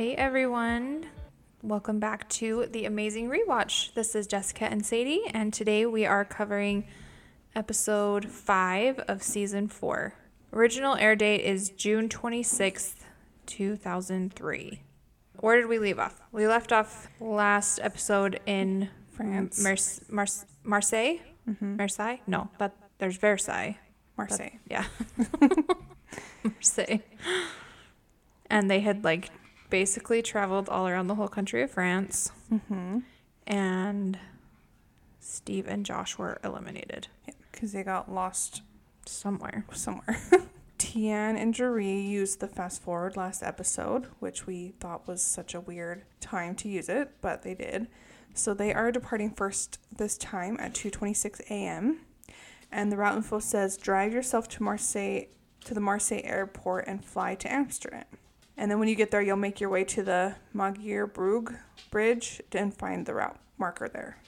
Hey everyone, welcome back to the Amazing Rewatch. This is Jessica and Sadie, and today we are covering episode 5 of season 4. Original air date is June 26th, 2003. Where did we leave off? We left off last episode in France. Mars- Mars- Marseille? Mm-hmm. Marseille? No, that there's Versailles. Marseille. Yeah. Marseille. And they had like basically traveled all around the whole country of France. Mm-hmm. And Steve and Josh were eliminated Because they got lost somewhere. somewhere. Tian and Jeree used the fast forward last episode, which we thought was such a weird time to use it, but they did. So they are departing first this time at 2:26 a.m. And the route info says drive yourself to Marseille to the Marseille airport and fly to Amsterdam. And then when you get there, you'll make your way to the Magere Brug bridge and find the route marker there.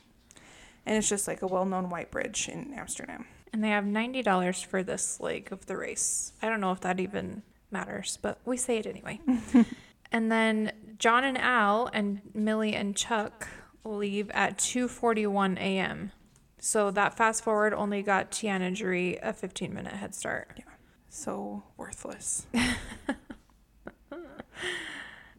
And it's just like a well-known white bridge in Amsterdam. And they have $90 for this leg of the race. I don't know if that even matters, but we say it anyway. and then John and Al and Millie and Chuck leave at 2:41 a.m. So that fast forward only got Tiana Jeree a 15 minute head start. Yeah. So worthless.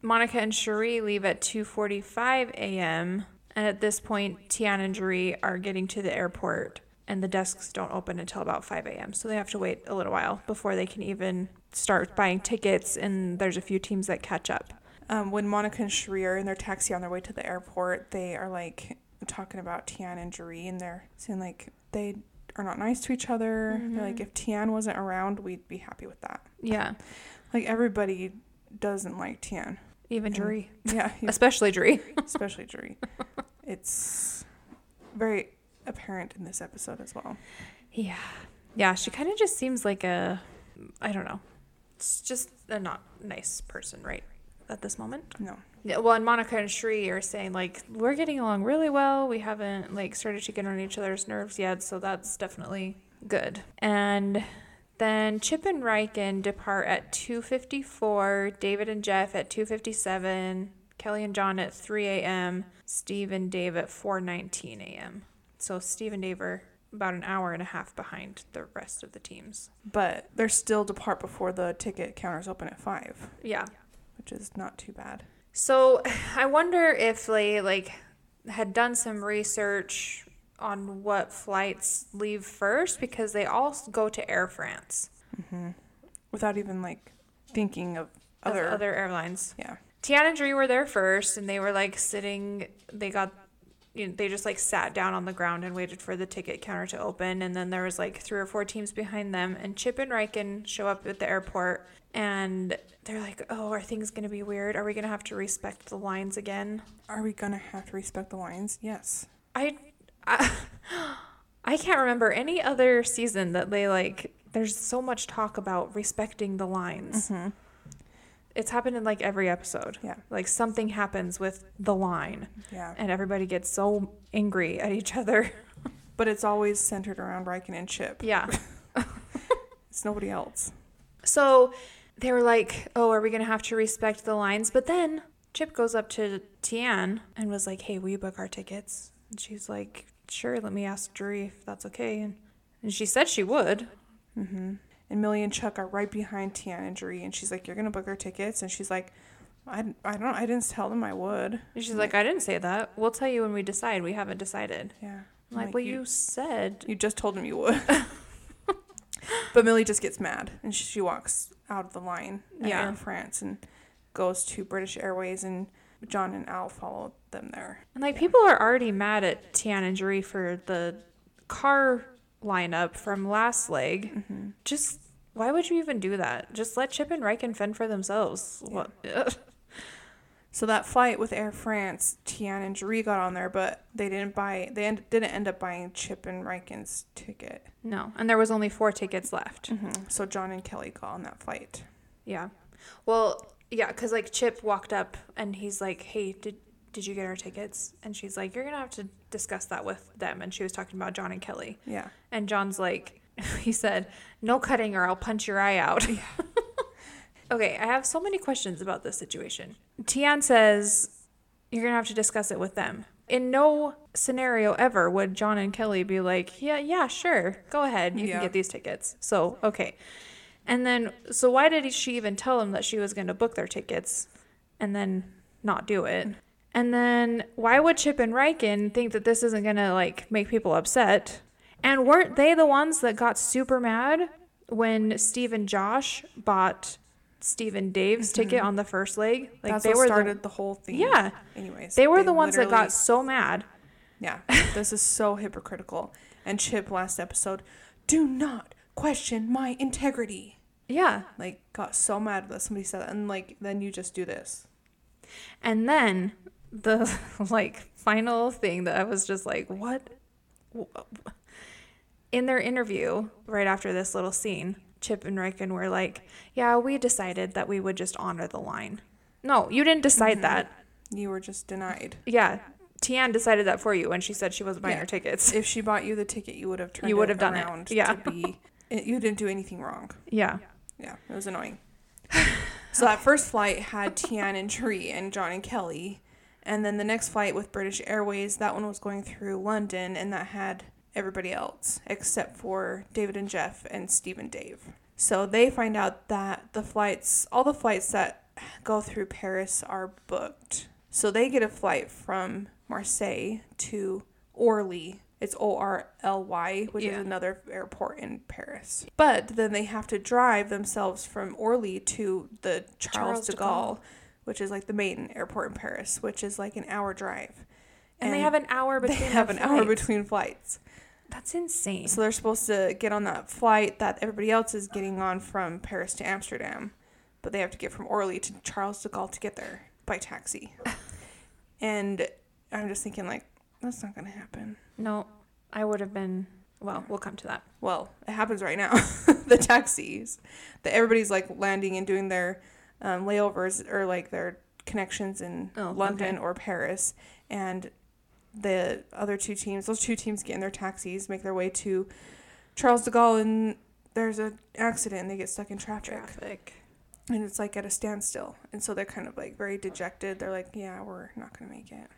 Monica and Sheree leave at 2:45 a.m. And at this point, Tiana and Jeree are getting to the airport, and the desks don't open until about 5 a.m. So they have to wait a little while before they can even start buying tickets. And there's a few teams that catch up. Um, when Monica and Sheree are in their taxi on their way to the airport, they are like talking about Tian and Jeree, and they're saying like they are not nice to each other. They're like, if Tian wasn't around, we'd be happy with that. Yeah, Like everybody doesn't like Tian. even Jeree, Yeah, he- especially Jeree. especially Jeree. It's very apparent in this episode as well. Yeah, yeah. She kind of just seems like a, I don't know. It's just a not nice person, right? At this moment. No. Yeah, well, and Monica and Sheree are saying like we're getting along really well. We haven't like started to get on each other's nerves yet, so that's definitely good. And then Chip and Reichen depart at 2:54. David and Jeff at 2:57. Kelly and John at 3 a.m. Steve and Dave at 4:19 a.m. So Steve and Dave are about an hour and a half behind the rest of the teams. But they're still depart before the ticket counters open at five, Yeah. which is not too bad. So I wonder if they like had done some research on what flights leave first because they all go to Air France, mm-hmm. Without even like thinking of of other. other airlines. yeah. Tiana and Jeree were there first, and they were like sitting. They got, you know, they just like sat down on the ground and waited for the ticket counter to open. And then there was like three or four teams behind them, and Chip and Reichen show up at the airport, and they're like, "Oh, are things gonna be weird? Are we gonna have to respect the lines again?" Are we gonna have to respect the lines? Yes. I, I, I can't remember any other season that they like. There's so much talk about respecting the lines. Mm-hmm. It's happened in like every episode. Yeah. Like something happens with the line, Yeah. and everybody gets so angry at each other. But it's always centered around Reichen and Chip. Yeah. It's nobody else. So they were like, "Oh, are we gonna have to respect the lines?" But then Chip goes up to Tian and was like, "Hey, will you book our tickets?" And she's like, "Sure. Let me ask Drury if that's okay." And and she said she would. Mm-hmm. And Millie and Chuck are right behind Tian and Jeree, and she's like, "You're gonna book our tickets," and she's like, "I, I don't, I didn't tell them I would." And she's like, I didn't say that. We'll tell you when we decide. We haven't decided. Yeah. I'm like, well, you, said. you just told them you would. but Millie just gets mad, and she, she walks out of the line at Yeah. Air France and goes to British Airways, and John and Al follow them there. And like, people are already mad at Tian and Jeree for the car lineup from last leg. Mm-hmm. Just why would you even do that? Just let Chip and Reichen fend for themselves. What? So that flight with Air France, Tian and Jeree got on there, but they didn't buy. They end, didn't end up buying Chip and Reichen's ticket. no. And there was only four tickets left. Mm-hmm. So John and Kelly got on that flight. Yeah. Well, yeah, because like Chip walked up and he's like, "Hey, did did you get our tickets?" And she's like, "You're gonna have to discuss that with them." And she was talking about John and Kelly. Yeah. And John's like, he said, "No cutting or I'll punch your eye out." Okay, I have so many questions about this situation. Tian says you're going to have to discuss it with them. In no scenario ever would John and Kelly be like, yeah, yeah, sure, go ahead, you Yeah. can get these tickets. So, okay. And then, so why did she even tell them that she was going to book their tickets and then not do it? And then, why would Chip and Reichen think that this isn't going to like make people upset? And weren't they the ones that got super mad when Steve and Josh bought Steve and Dave's mm-hmm. ticket on the first leg? Like That's they what were started the, whole thing. Yeah. Anyways, they were the ones that got so mad. Yeah, this is so hypocritical. And Chip last episode, do not question my integrity. Yeah. Like, got so mad that somebody said that, and like, then you just do this. And then the like final thing that I was just like, what? In their interview, right after this little scene, Chip and Reichen were like, yeah, we decided that we would just honor the line. No, you didn't decide mm-hmm. that. You were just denied. Yeah. Tian decided that for you when she said she wasn't buying Yeah. her tickets. If she bought you the ticket, you would have turned. You would have done it. around Yeah. To be, Eh, you didn't do anything wrong. Yeah. Yeah, it was annoying. so that first flight had Tian and Jeree and John and Kelly, and then the next flight with British Airways, that one was going through London, and that had everybody else except for David and Jeff and Steve and Dave. So they find out that the flights, all the flights that go through Paris are booked. So they get a flight from Marseille to Orly. It's O R L Y, which Yeah. is another airport in Paris. But then they have to drive themselves from Orly to the Charles, Charles de de Gaulle, Gaulle. which is like the main airport in Paris, which is like an hour drive. And, they have an hour between they have an hour between flights. That's insane. So they're supposed to get on that flight that everybody else is getting on from Paris to Amsterdam, but they have to get from Orly to Charles de Gaulle to get there by taxi. and I'm just thinking like that's not going to happen. no, I would have been. Well, we'll come to that. Well, it happens right now. the taxis, that everybody's like landing and doing their um, layovers or like their connections in Oh, London okay. or Paris, and the other two teams, those two teams get in their taxis, make their way to Charles de Gaulle, and there's an accident, and they get stuck in traffic, Traffic. and it's like at a standstill, and so they're kind of like very dejected. They're like, "Yeah, we're not gonna make it."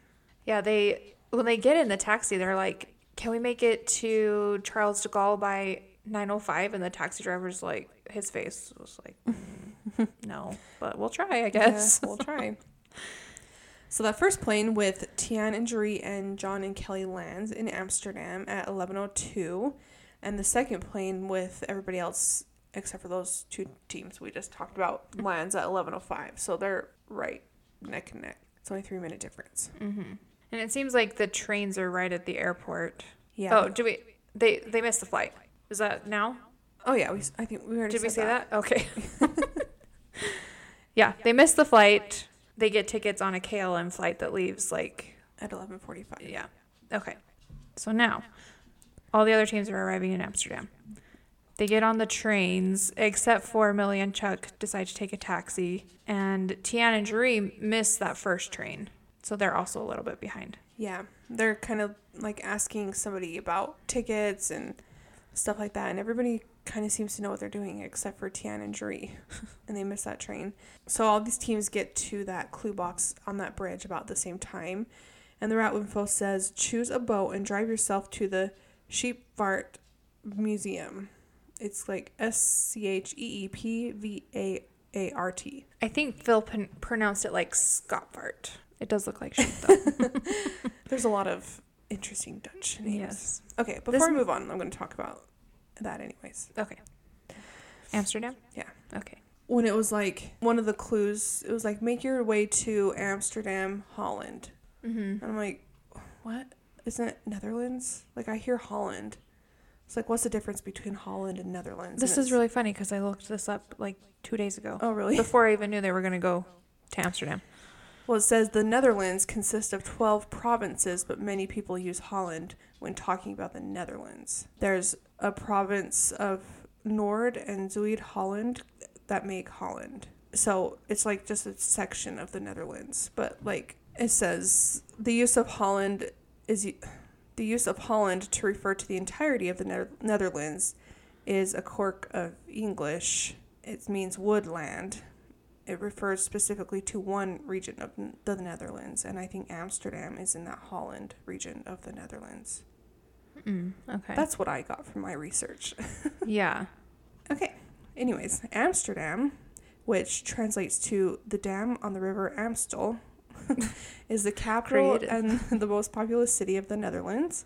Yeah, they when they get in the taxi, they're like, "Can we make it to Charles de Gaulle by 9:05?" And the taxi driver's like, his face was like, "Mm, "No, but we'll try, I guess." Yeah, we'll try. so that first plane with Tian and Jeree and John and Kelly lands in Amsterdam at 11:02, and the second plane with everybody else except for those two teams we just talked about lands at 11:05. So they're right neck and neck. It's only three minute difference. hmm And it seems like the trains are right at the airport. Yeah. Oh, do we? They they missed the flight. Is that now? Oh yeah. We I think we already Did we say that? Okay. yeah, they missed the flight. They get tickets on a KLM flight that leaves like at 11:45. Yeah. Okay. So now, all the other teams are arriving in Amsterdam. They get on the trains, except for Millie and Chuck decide to take a taxi, and Tian and Jeree miss that first train, so they're also a little bit behind. Yeah, they're kind of like asking somebody about tickets and stuff like that, and everybody kind of seems to know what they're doing except for Tian and Jeree, and they miss that train. So all these teams get to that clue box on that bridge about the same time, and the route info says choose a boat and drive yourself to the Scheepvaart Museum. It's like S C H E E P V A A R T. I think Phil pron- pronounced it like Scottfart. It does look like sheep, though. There's a lot of interesting Dutch names. yes. Okay, before This- we move on, I'm going to talk about that anyways. Okay. Amsterdam? Yeah. Okay. When it was like one of the clues, it was like make your way to Amsterdam, Holland. Mm-hmm. And I'm like, what? Isn't it Netherlands? Like I hear Holland. It's like what's the difference between Holland and Netherlands? This And is it's- really funny because I looked this up like two days ago. Oh really? Before I even knew they were going to go to Amsterdam. Well, it says the Netherlands consists of 12 provinces, but many people use Holland when talking about the Netherlands. There's a province of Noord and Zuid Holland that make Holland. So it's like just a section of the Netherlands. But like it says, the use of Holland is the use of Holland to refer to the entirety of the Nether- Netherlands is a quirk of English. It means woodland it refers specifically to one region of the Netherlands, and I think Amsterdam is in that Holland region of the Netherlands. Mm, okay. That's what I got from my research. yeah. Okay. Anyways, Amsterdam, which translates to the dam on the river Amstel, is the capital and the most populous city of the Netherlands.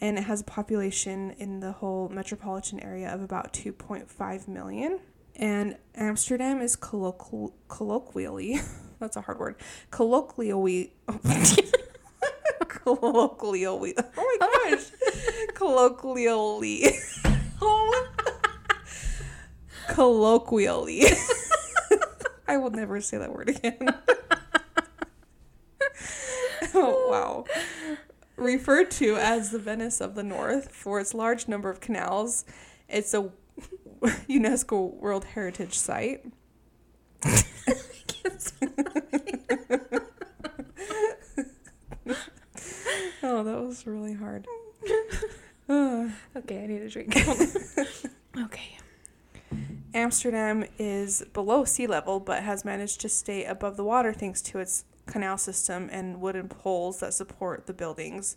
And it has a population in the whole metropolitan area of about 2.5 million. And Amsterdam is colloquial, colloquially, that's a hard word, colloquially, colloquially, oh my gosh, colloquially, colloquially. I will never say that word again. oh, wow. Referred to as the Venice of the North for its large number of canals, it's a UNESCO World Heritage Site. oh, that was really hard. Okay, I need a drink. okay. Amsterdam is below sea level but has managed to stay above the water thanks to its canal system and wooden poles that support the buildings.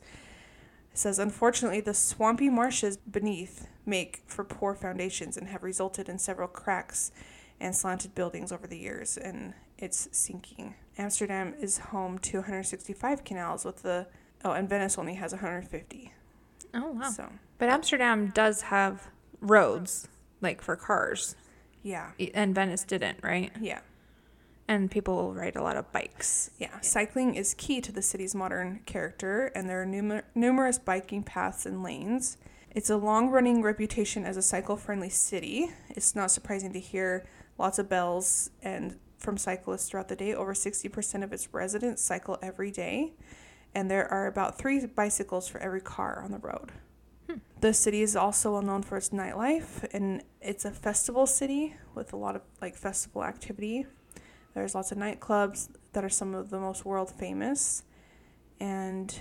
It says, unfortunately, the swampy marshes beneath make for poor foundations and have resulted in several cracks and slanted buildings over the years, and it's sinking. Amsterdam is home to 165 canals, with the oh, and Venice only has 150. Oh wow. So, But Amsterdam does have roads like for cars, yeah, and Venice didn't, right? yeah. And people ride a lot of bikes. Yeah, cycling is key to the city's modern character, and there are numer- numerous biking paths and lanes. It's a long running reputation as a cycle friendly city. It's not surprising to hear lots of bells and from cyclists throughout the day. Over 60% of its residents cycle every day, and there are about three bicycles for every car on the road. Hmm. The city is also well known for its nightlife, and it's a festival city with a lot of like festival activity. There's lots of nightclubs that are some of the most world famous, and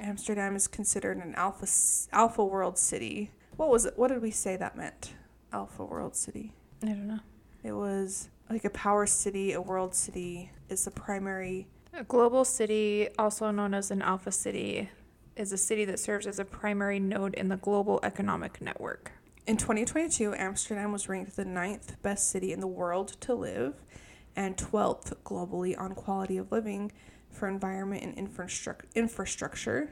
Amsterdam is considered an alpha alpha world city. What was it? What did we say that meant? Alpha world city. I don't know. It was like a power city, a world city is the primary. A global city, also known as an alpha city, is a city that serves as a primary node in the global economic network. In 2022, Amsterdam was ranked the ninth best city in the world to live, and 12th globally on quality of living for environment and infrastructure. Infrastructure.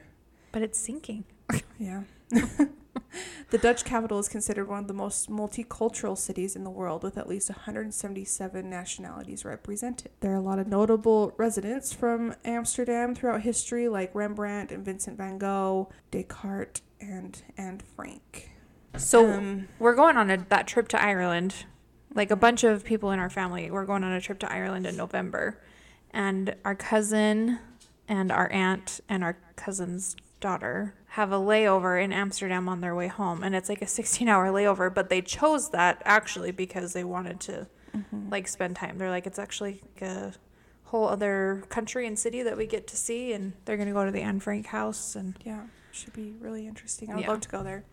But it's sinking. Yeah. the Dutch capital is considered one of the most multicultural cities in the world with at least 177 nationalities represented. There are a lot of notable residents from Amsterdam throughout history, like Rembrandt and Vincent van Gogh, Descartes, and Anne Frank. So Um, we're going on a, that trip to Ireland. Like a bunch of people in our family, we're going on a trip to Ireland in November. And our cousin and our aunt and our cousin's daughter have a layover in Amsterdam on their way home. And it's like a 16 hour layover, but they chose that actually because they wanted to mhm. like spend time. They're like, it's actually like a whole other country and city that we get to see. And they're going to go to the Anne Frank house. And Yeah, should be really interesting. I would Yeah. love to go there.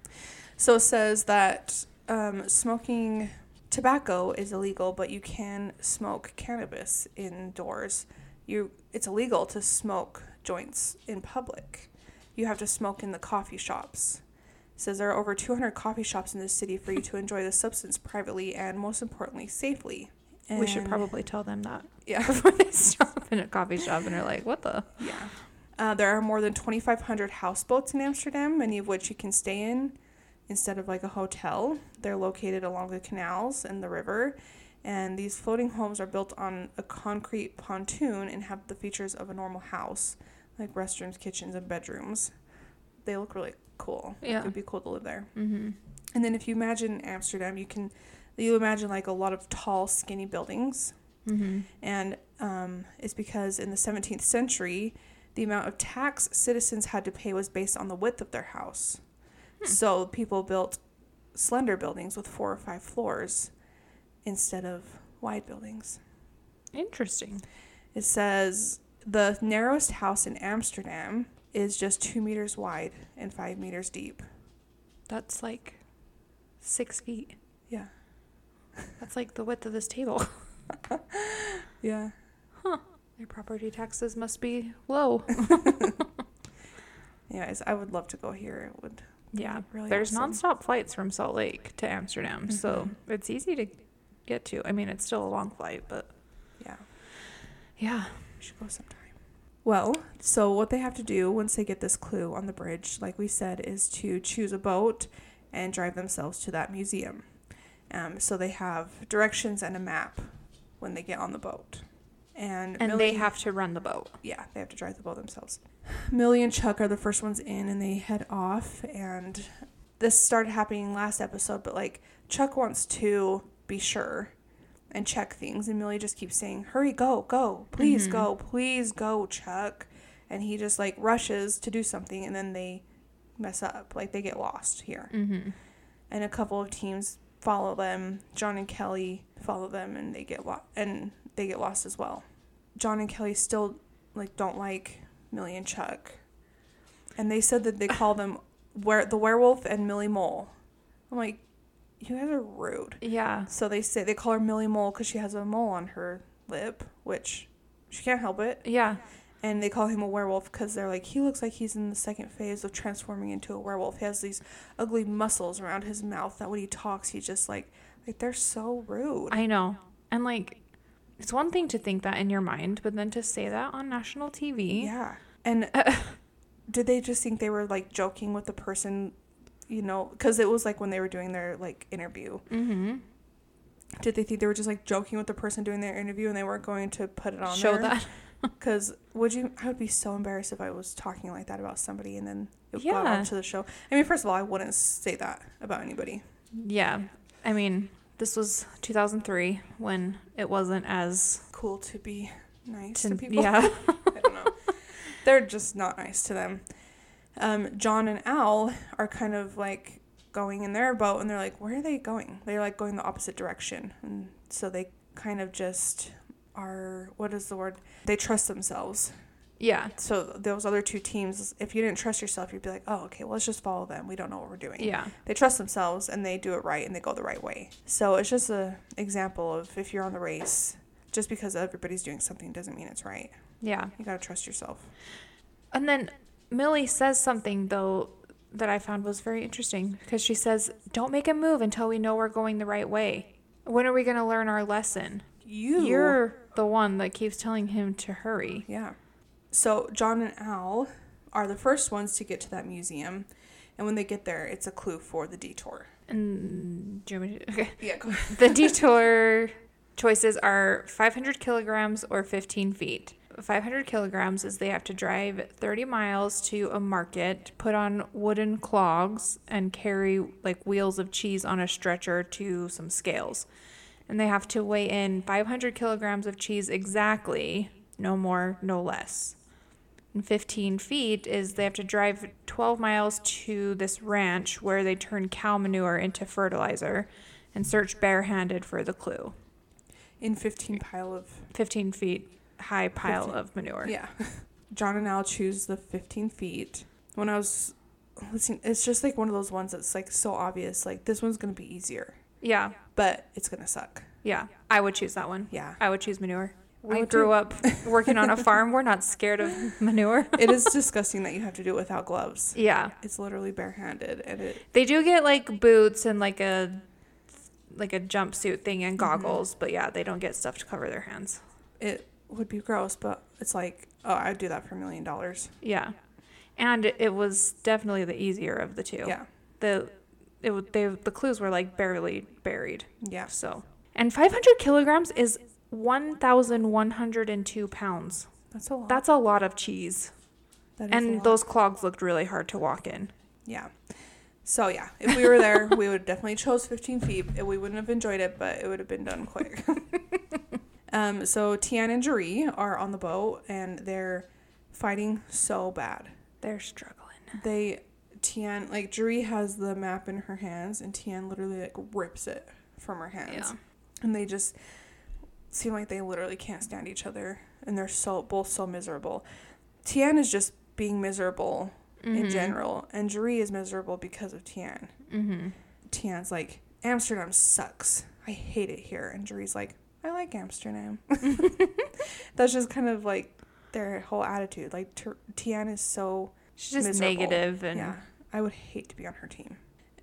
So it says that um, smoking tobacco is illegal, but you can smoke cannabis indoors. You, it's illegal to smoke joints in public. You have to smoke in the coffee shops. It says there are over 200 coffee shops in this city for you to enjoy the substance privately and, most importantly, safely. we should probably tell them that yeah. before they stop in a coffee shop and are like, what the? Yeah. Uh, there are more than 2,500 houseboats in Amsterdam, many of which you can stay in instead of like a hotel. They're located along the canals and the river. And these floating homes are built on a concrete pontoon and have the features of a normal house, like restrooms, kitchens, and bedrooms. They look really cool. Yeah. It would be cool to live there. Mm-hmm. And then if you imagine Amsterdam, you can you imagine like a lot of tall, skinny buildings Mm-hmm. and um, it's because in the 17th century, the amount of tax citizens had to pay was based on the width of their house. Hmm. So people built slender buildings with four or five floors instead of wide buildings. Interesting. It says the narrowest house in Amsterdam is just two meters wide and five meters deep. That's like six feet. Yeah. That's like the width of this table. Yeah. Their property taxes must be low. Anyways, I would love to go here. It would. Yeah. Really There's awesome. nonstop flights from Salt Lake to Amsterdam, so Mhm. it's easy to get to. I mean, it's still a long flight, but Yeah. yeah. We should go sometime. Well, so what they have to do once they get this clue on the bridge, like we said, is to choose a boat and drive themselves to that museum. Um, so they have directions and a map when they get on the boat. And, And Millie- they have to run the boat. yeah, they have to drive the boat themselves. Millie and Chuck are the first ones in, and they head off. And this started happening last episode, but like Chuck wants to be sure and check things, and Millie just keeps saying, "Hurry, go, go, please Mhm. go, please go, Chuck." And he just like rushes to do something, and then they mess up, like they get lost here. Mm-hmm. And a couple of teams follow them. John and Kelly follow them, and they get lost, and they get lost as well. John and Kelly still like don't like Millie and Chuck, and they said that they call them were the werewolf and Millie Mole. I'm like, you guys are rude. Yeah. So they say they call her Millie Mole because she has a mole on her lip, which she can't help it. Yeah. And they call him a werewolf because they're like, he looks like he's in the second phase of transforming into a werewolf. He has these ugly muscles around his mouth that when he talks, he's just like, like they're so rude. I know. And like, it's one thing to think that in your mind, but then to say that on national TV. Yeah. And did they just think they were like joking with the person, you know, because it was like when they were doing their like interview. Mm-hmm. Did they think they were just like joking with the person doing their interview and they weren't going to put it on Show there? that. Because would you? I would be so embarrassed if I was talking like that about somebody and then it got Yeah. onto the show. I mean, first of all, I wouldn't say that about anybody. Yeah. I mean, this was 2003 when it wasn't as. Cool to be nice To, to people. yeah. I don't know. They're just not nice to them. Um, John and Al are kind of like going in their boat and they're like, where are they going? They're like going the opposite direction. And so they kind of just are, what is the word? They trust themselves. Yeah. So those other two teams, if you didn't trust yourself, you'd be like, oh, okay, well, let's just follow them. We don't know what we're doing. Yeah. They trust themselves and they do it right and they go the right way. So it's just an example of if you're on the race, just because everybody's doing something doesn't mean it's right. Yeah. You got to trust yourself. And then Millie says something though that I found was very interesting because she says, "Don't make a move until we know we're going the right way. When are we going to learn our lesson?" You. You're the one that keeps telling him to hurry. Yeah. So John and Al are the first ones to get to that museum. And when they get there, it's a clue for the detour. And do you want me to- okay. Yeah, go the detour choices are 500 kilograms or 15 feet. 500 kilograms is they have to drive 30 miles to a market, put on wooden clogs, and carry like wheels of cheese on a stretcher to some scales. And they have to weigh in 500 kilograms of cheese exactly, no more, no less. And 15 feet is they have to drive 12 miles to this ranch where they turn cow manure into fertilizer and search barehanded for the clue. In 15 pile of 15 feet high pile 15. of manure. Yeah. John and Al choose the 15 feet. When I was listening, it's just like one of those ones that's like so obvious. Like this one's going to be easier, Yeah. but it's going to suck. Yeah. I would choose that one. Yeah. I would choose manure. I We would grew too. up working on a farm. We're not scared of manure. it is disgusting that you have to do it without gloves. Yeah. It's literally barehanded and it They do get like boots and like a like a jumpsuit thing and mm-hmm. goggles, but yeah, they don't get stuff to cover their hands. it would be gross, but it's like, oh, I'd do that for a million dollars. Yeah. And it was definitely the easier of the two. Yeah. The it would they the clues were like barely buried. Yeah. So, and 500 kilograms is 1,102 pounds. That's a lot. That's a lot of cheese. That is a And those clogs looked really hard to walk in. Yeah. So yeah, if we were there, we would definitely chose 15 feet. We wouldn't have enjoyed it, but it would have been done quick. um, so Tian and Jeree are on the boat, and they're fighting so bad. They're struggling. They Tian like Jeree has the map in her hands, and Tian literally like rips it from her hands, Yeah. and they just seem like they literally can't stand each other, and they're so both so miserable. Tian is just being miserable in general, and Jeree is miserable because of Tian. Mm-hmm. Tian's like, Amsterdam sucks. I hate it here. And Jeree's like, I like Amsterdam. That's just kind of like their whole attitude. Like T- Tian is so She's just miserable. negative and yeah. I would hate to be on her team.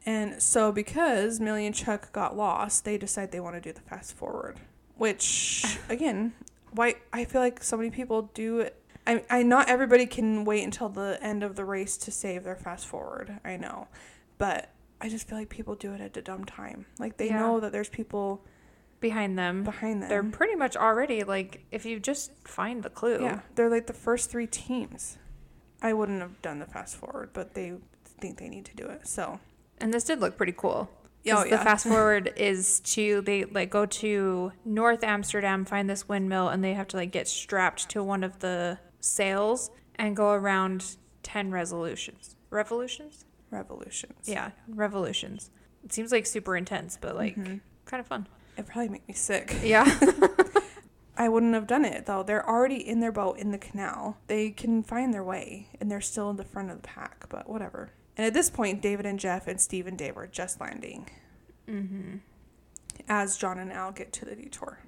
And so because Millie and Chuck got lost, they decide they want to do the fast forward. Which again, why I feel like so many people do it. I, I not everybody can wait until the end of the race to save their fast forward. I know, but I just feel like people do it at a dumb time. Like they Yeah. know that there's people behind them. behind them. They're pretty much already like if you just find the clue. Yeah, they're like the first three teams. I wouldn't have done the fast forward, but they think they need to do it. So, And this did look pretty cool. Oh, 'Cause The fast forward is to they like go to North Amsterdam, find this windmill, and they have to like get strapped to one of the sails and go around ten resolutions. Revolutions? revolutions. Yeah, revolutions. It seems like super intense, but like Mhm. kind of fun. It probably make me sick. Yeah. I wouldn't have done it though. They're already in their boat in the canal. They can find their way, and they're still in the front of the pack. But whatever. And at this point, David and Jeff and Steve and Dave are just landing mm-hmm. as John and Al get to the detour,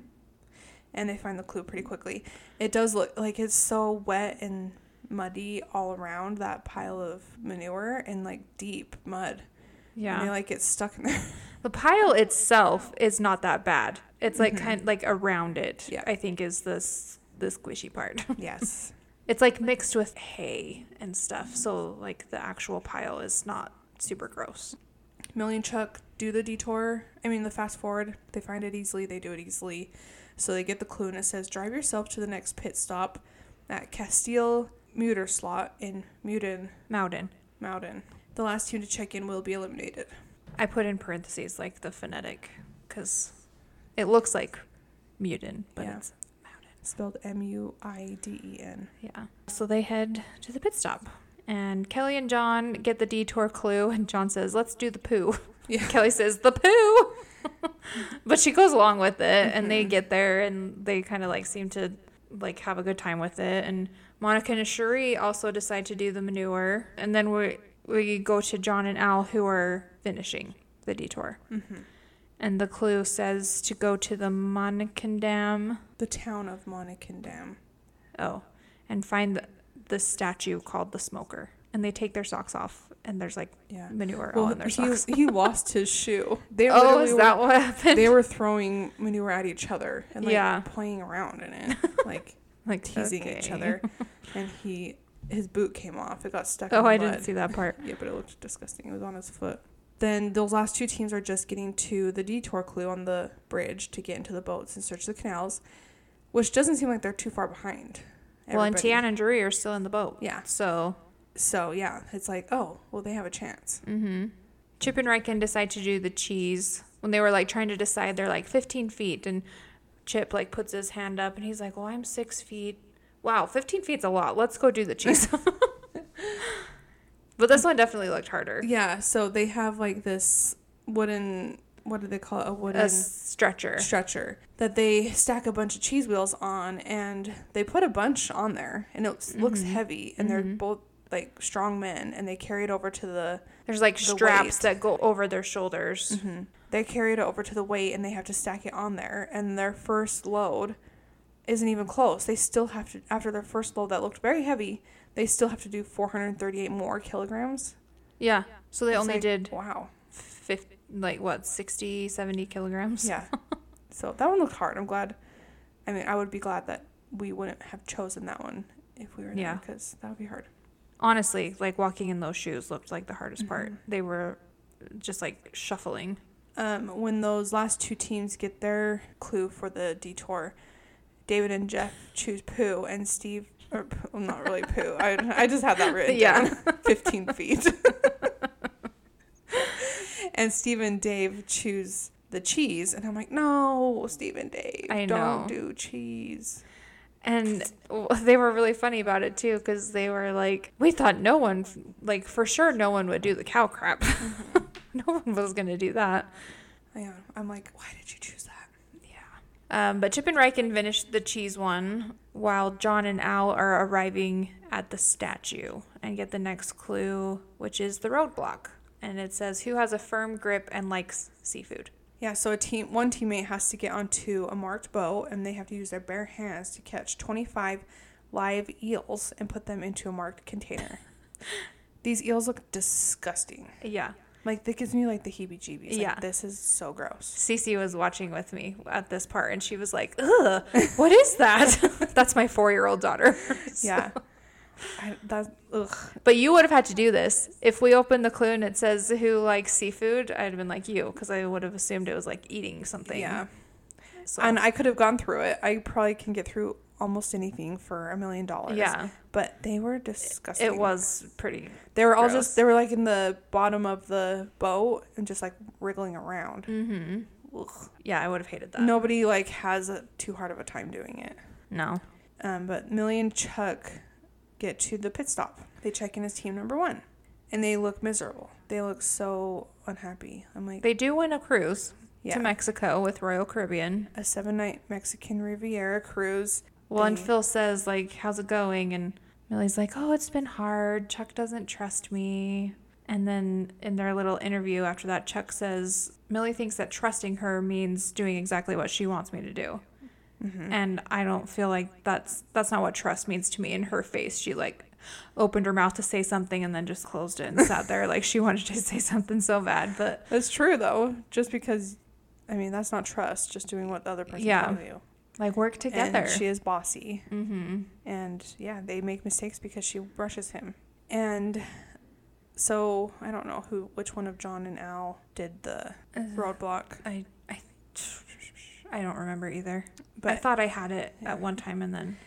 and they find the clue pretty quickly. It does look like it's so wet and muddy all around that pile of manure and like deep mud. Yeah. And they like get stuck in there. The pile itself is not that bad. It's like Mhm. kind like around it. Yeah. I think is this the squishy part. yes. It's like mixed with hay and stuff. So like the actual pile is not super gross. Millie and Chuck do the detour. I mean, the fast forward. They find it easily. They do it easily. So they get the clue, and it says, "Drive yourself to the next pit stop at Castile Muter Slot in Muden Mountain. Mountain. The last team to check in will be eliminated." I put in parentheses like the phonetic because it looks like Muden, but Yeah. it's. Spelled M U I D E N. Yeah. So they head to the pit stop. And Kelly and John get the detour clue, and John says, Let's do the poo. Yeah. Kelly says, The poo. but she goes along with it, and they Mhm. get there, and they kind of like seem to like have a good time with it. And Monica and Sheree also decide to do the manure. And then we, we go to John and Al, who are finishing the detour. Mm-hmm. And the clue says to go to the Monnickendam. The town of Monnickendam. Oh, and find the, the statue called the Smoker. And they take their socks off, and there's like Yeah. manure all Well, in their he, socks. he lost his shoe. They oh, is were- that what happened? They were throwing manure at each other and like Yeah. playing around in it, like like teasing each other. And he, his boot came off. It got stuck. Oh, in the I didn't see that part. Yeah, but it looked disgusting. It was on his foot. Then those last two teams are just getting to the detour clue on the bridge to get into the boats and search the canals, which doesn't seem like they're too far behind. Well, and everybody. Tiana and Drury are still in the boat. Yeah. So, So yeah, it's like, oh, well, they have a chance. mm-hmm. Chip and Reichen decide to do the cheese when they were like trying to decide. They're like 15 feet, and Chip like puts his hand up, and he's like, "Well, I'm six feet. Wow, 15 feet's a lot. Let's go do the cheese." but this one definitely looked harder. Yeah. So they have like this wooden, what do they call it? A wooden. A stretcher. stretcher that they stack a bunch of cheese wheels on and they put a bunch on there and it looks Mhm. heavy and they're Mhm. both like strong men and they carry it over to the There's like the straps weight. that go over their shoulders. they carry it over to the weight and they have to stack it on there and their first load isn't even close they still have to after their first load that looked very heavy they still have to do 438 more kilograms Yeah. So they It's only like, did wow 50, like what, 60, 70 kilograms? yeah so that one looked hard i'm glad i mean i would be glad that we wouldn't have chosen that one if we were Yeah. there because that would be hard Honestly, like walking in those shoes looked like the hardest part. Mhm. They were just like shuffling. um, when those last two teams get their clue for the detour, David and Jeff choose poo, and Steve, or well, not really poo. I, I just had that written Yeah. down. 15 feet. and Steve and Dave choose the cheese, and I'm like, no, Steve and Dave, I don't know. do cheese. And they were really funny about it too because they were like, we thought no one, like for sure, no one would do the cow crap. Mm-hmm. no one was going to do that. Yeah, I'm like, why did you choose that? Um, but Chip and Reichen finish the cheese one while John and Al are arriving at the statue and get the next clue, which is the roadblock. And it says, Who has a firm grip and likes seafood? Yeah, so a team one teammate has to get onto a marked boat and they have to use their bare hands to catch 25 live eels and put them into a marked container. These eels look disgusting. Yeah. Like that gives me like the heebie-jeebies. Like, Yeah. this is so gross. Cece was watching with me at this part and she was like, ugh, what is that? That's my four year old daughter. Yeah. I, that ugh. But you would have had to do this. If we opened the clue and it says who likes seafood, I'd have been like you because I would have assumed it was like eating something. Yeah. So, And I could have gone through it. I probably can get through almost anything for a million dollars. yeah, But they were disgusting. it was pretty. They were all just they were like in the bottom of the boat and just like wriggling around. Mm-hmm. Ugh. Yeah, I would have hated that. Nobody like has a, too hard of a time doing it. No. Um, but Millie and Chuck get to the pit stop. They check in as team number one, and they look miserable. They look so unhappy. I'm like, They do win a cruise yeah, to Mexico with Royal Caribbean. a seven night Mexican Riviera cruise. Well, and Phil says like, "How's it going?" And Millie's like, "Oh, it's been hard. Chuck doesn't trust me." And then in their little interview after that, Chuck says Millie thinks that trusting her means doing exactly what she wants me to do. Mhm. And I don't feel like that's that's not what trust means to me. In her face, she like opened her mouth to say something and then just closed it and sat there like she wanted to say something so bad. But That's true though. Just because, I mean, that's not trust. Just doing what the other person Yeah. tells you. Like work together. And she is bossy. mm-hmm. and yeah, they make mistakes because she rushes him. And so I don't know who, which one of John and Al did the roadblock, I I I don't remember either. But I thought I had it Yeah. at one time and then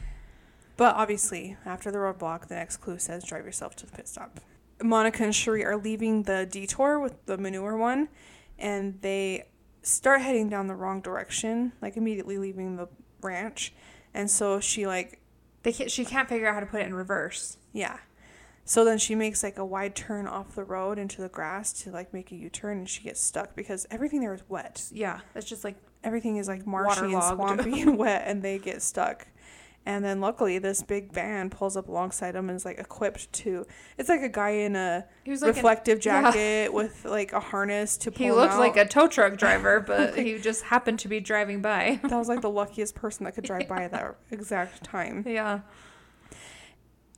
but obviously after the roadblock, the next clue says drive yourself to the pit stop. Monica and Sheree are leaving the detour with the manure one, and they start heading down the wrong direction, like immediately leaving the ranch, and so she like they can't, she can't figure out how to put it in reverse. Yeah. So then she makes like a wide turn off the road into the grass to like make a U turn and she gets stuck because everything there is wet. Yeah, it's just like Everything is like marshy and swampy and wet and they get stuck. And then luckily this big van pulls up alongside them and is like equipped to it's like a guy in a like an- reflective yeah. jacket with like a harness to pull he him looked like a tow truck driver, but he just happened to be driving by. that was like the luckiest person that could drive by at that exact time. yeah.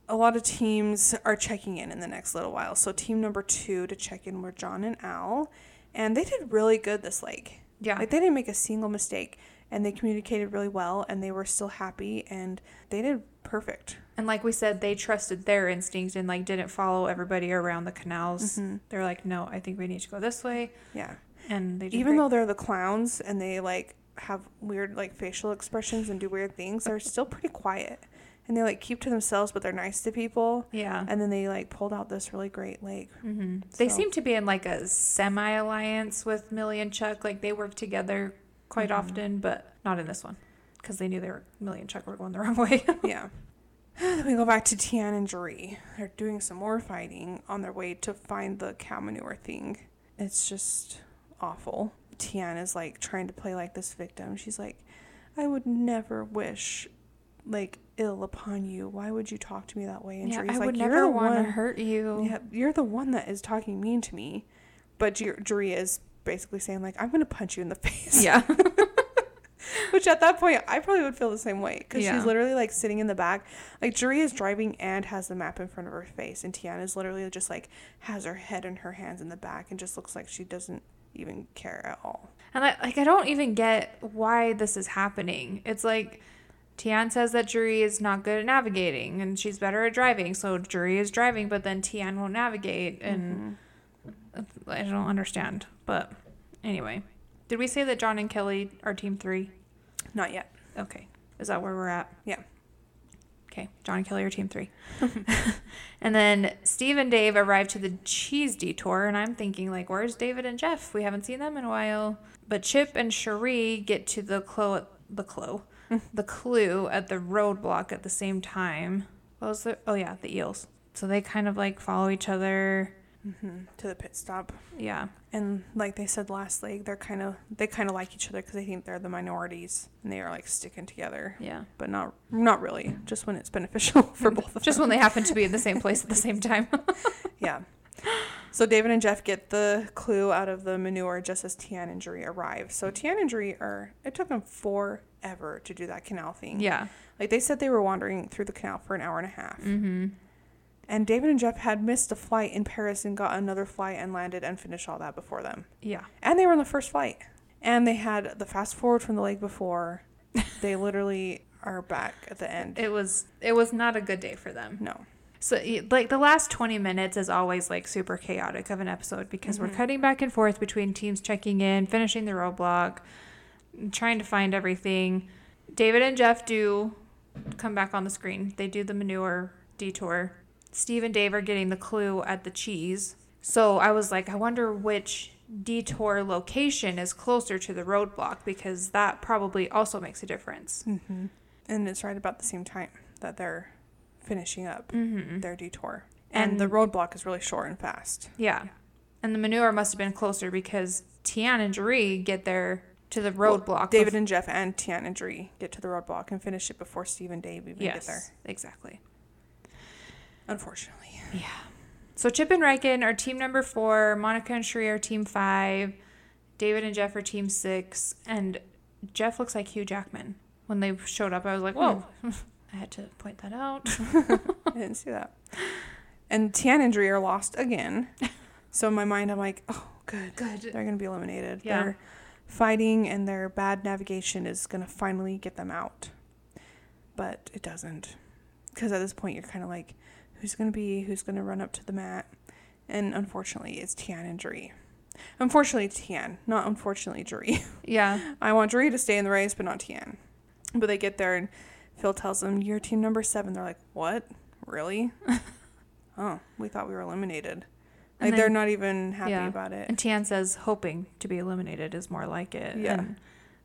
a lot of teams are checking in in the next little while. So team number two to check in were John and Al, and they did really good this leg. Yeah. Like they didn't make a single mistake, and they communicated really well, and they were still happy, and they did perfect. And like we said, they trusted their instinct and like didn't follow everybody around the canals. Mhm. They're like, no, I think we need to go this way, Yeah. and they Even great. though they're the clowns and they like have weird like facial expressions and do weird things, they're still pretty quiet, and they like keep to themselves, but they're nice to people. yeah. And then they like pulled out this really great leg. hmm They seem to be in like a semi alliance with Millie and Chuck. Like they work together quite Mhm. often, but not in this one because they knew their and Chuck were going the wrong way. yeah. Then we go back to Tian and Jeree. They're doing some more fighting on their way to find the cow manure thing. It's just awful. Tian is like trying to play like this victim. She's like, I would never wish like ill upon you. Why would you talk to me that way? And yeah, Jeree's I like, would never want to hurt you. Yeah, you're the one that is talking mean to me. But Jeree is basically saying like, I'm gonna punch you in the face. Yeah. Which at that point, I probably would feel the same way because Yeah. she's literally like sitting in the back. Like Jeree is driving and has the map in front of her face, and Tiana is literally just like has her head in her hands in the back and just looks like she doesn't even care at all. And I like I don't even get why this is happening. It's like Tian says that Jeree is not good at navigating and she's better at driving. So Jeree is driving, but then Tian won't navigate and Mm-hmm. I don't understand. But anyway. Did we say that John and Kelly are team three? Not yet. Okay. Is that where we're at? Yeah. Okay. John and Kelly are team three. and then Steve and Dave arrive to the cheese detour, and I'm thinking, like, where's David and Jeff? We haven't seen them in a while. But Chip and Sheree get to the clo the clo the clue at the roadblock at the same time. What was the oh yeah, the eels. So they kind of like follow each other. Hmm To the pit stop, Yeah. and like they said last leg, they're kind of they kind of like each other because they think they're the minorities and they are like sticking together, Yeah. but not not really. Just when it's beneficial for both of them. Just when they happen to be in the same place at the same time. Yeah. So David and Jeff get the clue out of the manure just as Tian and Jeree arrive. So Tian and Jeree are, it took them forever to do that canal thing. Yeah. Like they said they were wandering through the canal for an hour and a half. Mm-hmm. And David and Jeff had missed a flight in Paris and got another flight and landed and finished all that before them. Yeah. And they were on the first flight. And they had the fast forward from the leg before. they literally are back at the end. It was it was not a good day for them. no. So like the last 20 minutes is always like super chaotic of an episode because we're mm-hmm. cutting back and forth between teams checking in, finishing the roadblock, trying to find everything. David and Jeff do come back on the screen. They do the manure detour. Steve and Dave are getting the clue at the cheese. So I was like, I wonder which detour location is closer to the roadblock because that probably also makes a difference. hmm And it's right about the same time that they're finishing up Mm-hmm. their detour. And, the roadblock is really short and fast. Yeah. And the manure must have been closer because Tian and Jeree get there to the roadblock. David bef- and Jeff and Tian and Jeree get to the roadblock and finish it before Steve and Dave even yes, get there. exactly. Unfortunately. Yeah. So Chip and Reichen are team number four. Monica and Sheree are team five. David and Jeff are team six. And Jeff looks like Hugh Jackman. When they showed up, I was like, whoa. Hmm. I had to point that out. I didn't see that. And Tian and Jeree are lost again. So in my mind, I'm like, oh, good. Good. They're going to be eliminated. Yeah. Their fighting and their bad navigation is going to finally get them out. But it doesn't. Because at this point, you're kind of like, who's going to be, who's going to run up to the mat? And unfortunately, it's Tian and Jeree. Unfortunately, Tian, not unfortunately, Jeree. Yeah. I want Jeree to stay in the race, but not Tian. But they get there and Phil tells them, You're team number seven. They're like, What? Really? oh, we thought we were eliminated. And Like, they're not even happy yeah. about it. And Tian says hoping to be eliminated is more like it. Yeah. And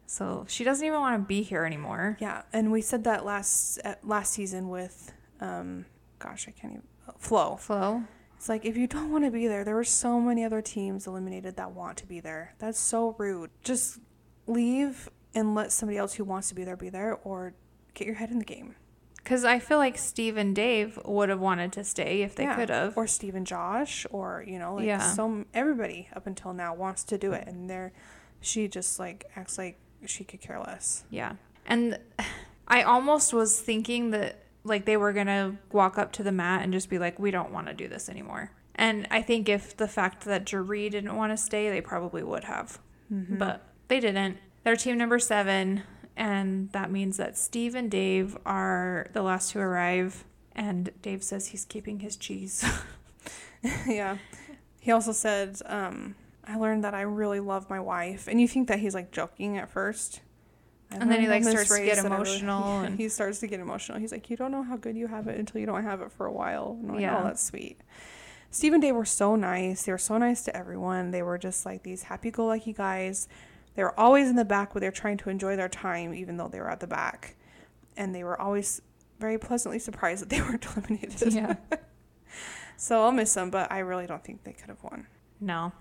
so she doesn't even want to be here anymore. Yeah, and we said that last uh, last season with, um, gosh, I can't even, uh, Flo. Flo. It's like, if you don't want to be there, there were so many other teams eliminated that want to be there. That's so rude. Just leave and let somebody else who wants to be there be there, or get your head in the game. Because I feel like Steve and Dave would have wanted to stay if they Yeah. could have. or Steve and Josh, or you know, like Yeah. some everybody up until now wants to do it, and they're she just like acts like she could care less. Yeah. And I almost was thinking that like they were going to walk up to the mat and just be like, we don't want to do this anymore. And I think if the fact that Jeree didn't want to stay, they probably would have. Mm-hmm. But they didn't. They're team number seven. And that means that Steve and Dave are the last to arrive. And Dave says he's keeping his cheese. yeah, he also said, um, "I learned that I really love my wife," and you think that he's like joking at first. "I And then he, like, starts to get that I really-" emotional and- he starts to get emotional. He's like, "You don't know how good you have it until you don't have it for a while." And like, oh, Yeah. "Oh, that's sweet." Steve and Dave were so nice. They were so nice to everyone. They were just like these happy-go-lucky guys. They were always in the back where they're trying to enjoy their time, even though they were at the back. And they were always very pleasantly surprised that they weren't eliminated. yeah. So I'll miss them, but I really don't think they could have won. No,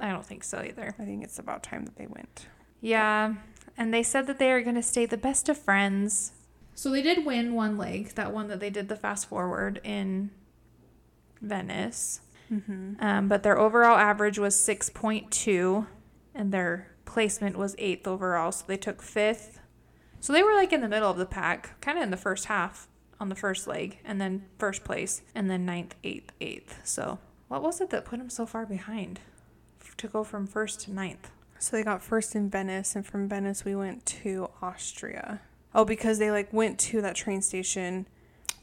I don't think so either. I think it's about time that they went. Yeah, and they said that they are going to stay the best of friends. So they did win one leg, that one that they did the fast forward in Venice. Mm-hmm. Um, but their overall average was 6.2, and their placement was eighth overall. So they took fifth. So they were like in the middle of the pack, kind of in the first half on the first leg, and then first place, and then ninth, eighth, eighth. So what was it that put them so far behind to go from first to ninth? So they got first in Venice, and from Venice we went to Austria. Oh, because they like went to that train station,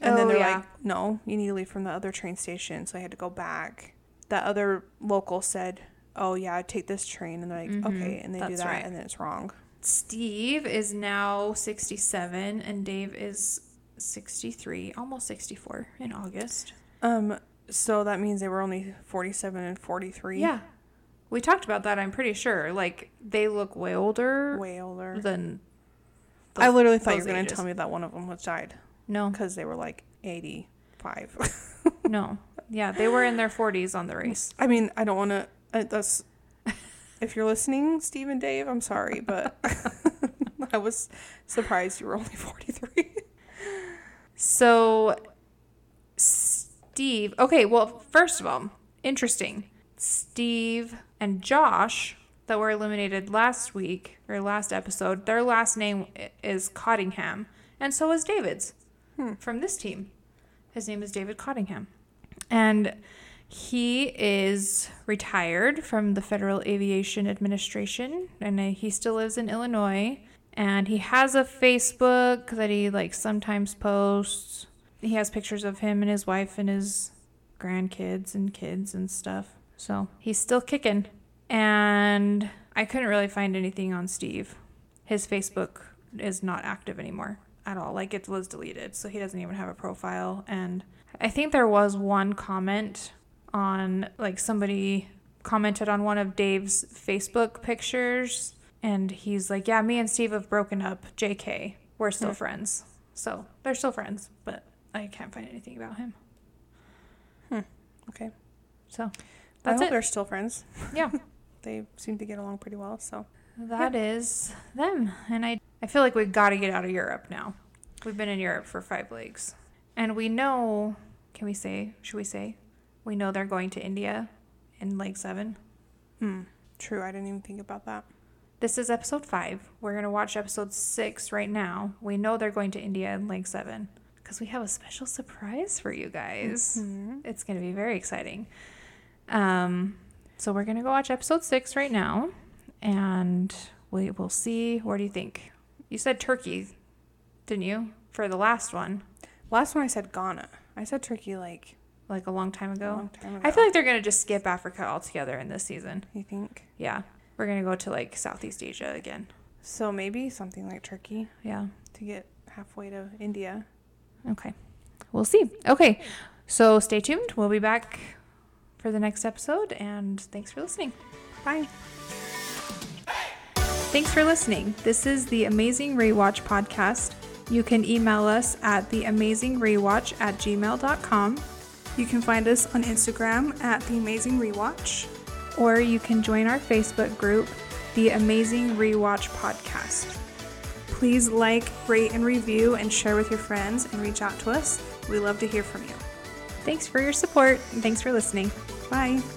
and then Oh, they're yeah. like, "No, you need to leave from the other train station." So I had to go back. That other local said, "Oh yeah, take this train," and they're like, Mhm, "Okay," and they do that, right. and then it's wrong. Steve is now 67 and Dave is 63, almost 64 in August. Um, so that means they were only forty-seven and forty-three. Yeah. We talked about that, I'm pretty sure. Like, they look way older way older. than. I literally thought you were gonna tell me that one of them was died No, because they were like eighty-five. no. Yeah, they were in their 40s on the race. I mean, I don't want to. Uh, that's if you're listening, Steve and Dave. I'm sorry, but I was surprised you were only 43. So, Steve. Okay, well, first of all, interesting. Steve, and Josh that were eliminated last week or last episode, their last name is Cottingham, and so is David's hmm. from this team. His name is David Cottingham. And he is retired from the Federal Aviation Administration and he still lives in Illinois. And he has a Facebook that he like sometimes posts. He has pictures of him and his wife and his grandkids and kids and stuff. So he's still kicking. And I couldn't really find anything on Steve. His Facebook is not active anymore at all. Like it was deleted. So he doesn't even have a profile. And I think there was one comment on like somebody commented on one of Dave's Facebook pictures. And he's like, Yeah, me and Steve have broken up. JK. We're still Hmm. friends. So they're still friends, but I can't find anything about him. Hmm. Okay. So I that's hope it. they're still friends. Yeah. They seem to get along pretty well. So That is them. And I I feel like we've got to get out of Europe now. We've been in Europe for five leagues. And we know can we say should we say? We know they're going to India in leg seven. hmm, true. I didn't even think about that. This is episode five. We're gonna watch episode six right now. We know they're going to India in leg seven. Because we have a special surprise for you guys. Mhm. It's going to be very exciting. Um, so we're going to go watch episode six right now, and we will see. What do you think? You said Turkey, didn't you, for the last one, Last one I said Ghana. I said Turkey like like a long time ago? long time ago. I feel like they're going to just skip Africa altogether in this season. you think Yeah, we're going to go to like Southeast Asia again. so. Maybe something like Turkey Yeah. to get halfway to India. Okay. We'll see. Okay. So stay tuned. We'll be back for the next episode, and thanks for listening. Bye. Thanks for listening. This is the Amazing Rewatch podcast. You can email us at theamazingrewatch at gmail.com, You can find us on Instagram at the Amazing Rewatch. or you can join our Facebook group, The Amazing Rewatch Podcast. Please like, rate, and review, and share with your friends, and reach out to us. We love to hear from you. Thanks for your support, and thanks for listening. Bye.